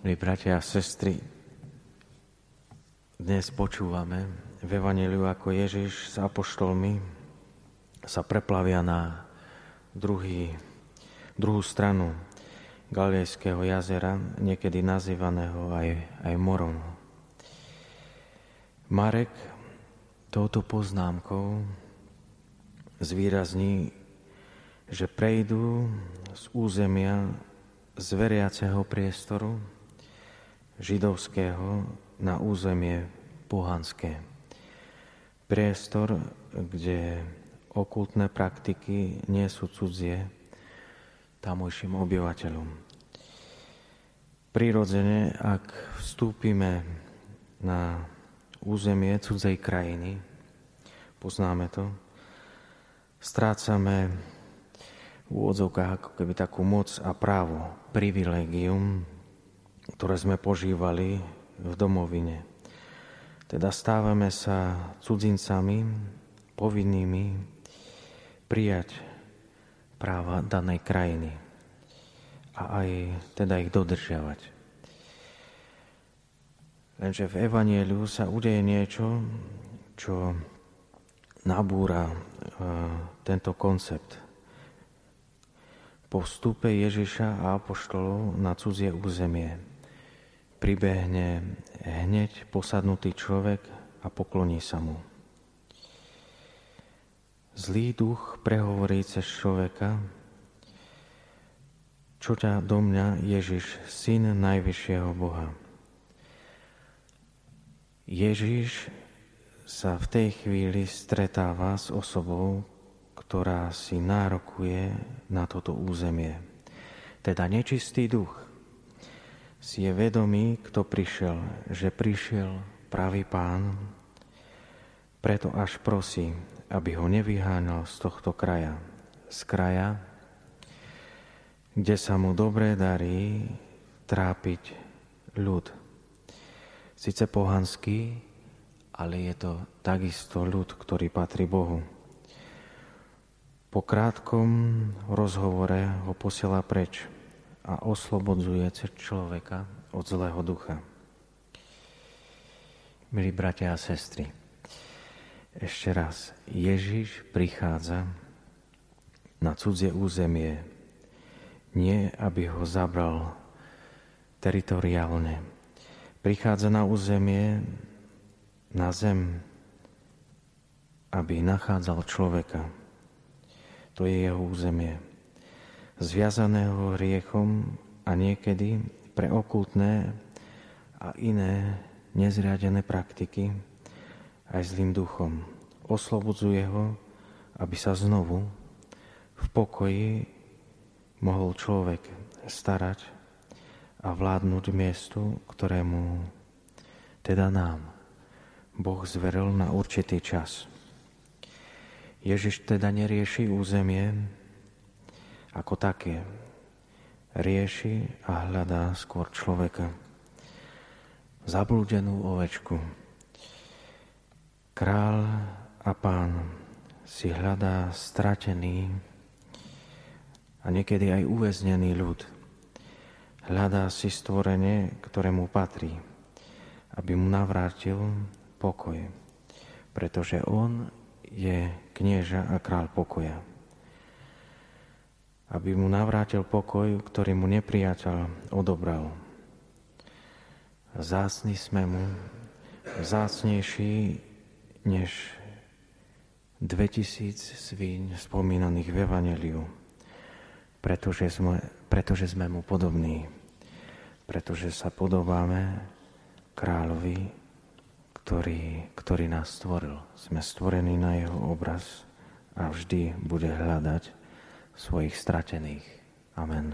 Milí bratia a sestry, dnes počúvame v Evangeliu, ako Ježiš s apoštolmi sa preplavia na druhý, druhú stranu Galilejského jazera, niekedy nazývaného aj, aj morom. Marek touto poznámkou zvýrazní, že prejdú z územia z veriaceho priestoru židovského na územie pohanské. Priestor, kde okultné praktiky nie sú cudzie tamojším obyvateľom. Prirodzene, ak vstúpime na územie cudzej krajiny, poznáme to, strácame v úvodzovkách ako keby takú moc a právo, privilegium, ktoré sme požívali v domovine. Teda stávame sa cudzincami, povinnými prijať práva danej krajiny a aj teda ich dodržiavať. Lenže v Evanieliu sa udeje niečo, čo nabúra e, tento koncept po vstupe Ježiša a apoštolov na cudzie územie pribehne hneď posadnutý človek a pokloní sa mu. Zlý duch prehovorí cez človeka, čo ťa do mňa Ježiš, syn Najvyššieho Boha. Ježiš sa v tej chvíli stretáva s osobou, ktorá si nárokuje na toto územie. Teda nečistý duch si je vedomý, kto prišiel, že prišiel pravý pán, preto až prosí, aby ho nevyháňal z tohto kraja, z kraja, kde sa mu dobre darí trápiť ľud. Sice pohanský, ale je to takisto ľud, ktorý patrí Bohu. Po krátkom rozhovore ho posiela preč a oslobodzuje človeka od zlého ducha. Milí bratia a sestry, ešte raz, Ježiš prichádza na cudzie územie, nie aby ho zabral teritoriálne. Prichádza na územie, na zem, aby nachádzal človeka, to je jeho územie. Zviazaného hriechom a niekedy pre okultné a iné nezriadené praktiky aj zlým duchom. Oslobodzuje ho, aby sa znovu v pokoji mohol človek starať a vládnuť miestu, ktorému teda nám Boh zveril na určitý čas. Ježiš teda nerieši územie ako také. Rieši a hľadá skôr človeka. Zablúdenú ovečku. Král a pán si hľadá stratený a niekedy aj uväznený ľud. Hľadá si stvorenie, ktoré mu patrí, aby mu navrátil pokoj, pretože on je knieža a král pokoja. Aby mu navrátil pokoj, ktorý mu nepriateľ odobral. Zácný sme mu, zácnejší než 2000 svíň spomínaných v Evangeliu, pretože sme, pretože sme mu podobní, pretože sa podobáme kráľovi ktorý, ktorý nás stvoril. Sme stvorení na jeho obraz a vždy bude hľadať svojich stratených. Amen.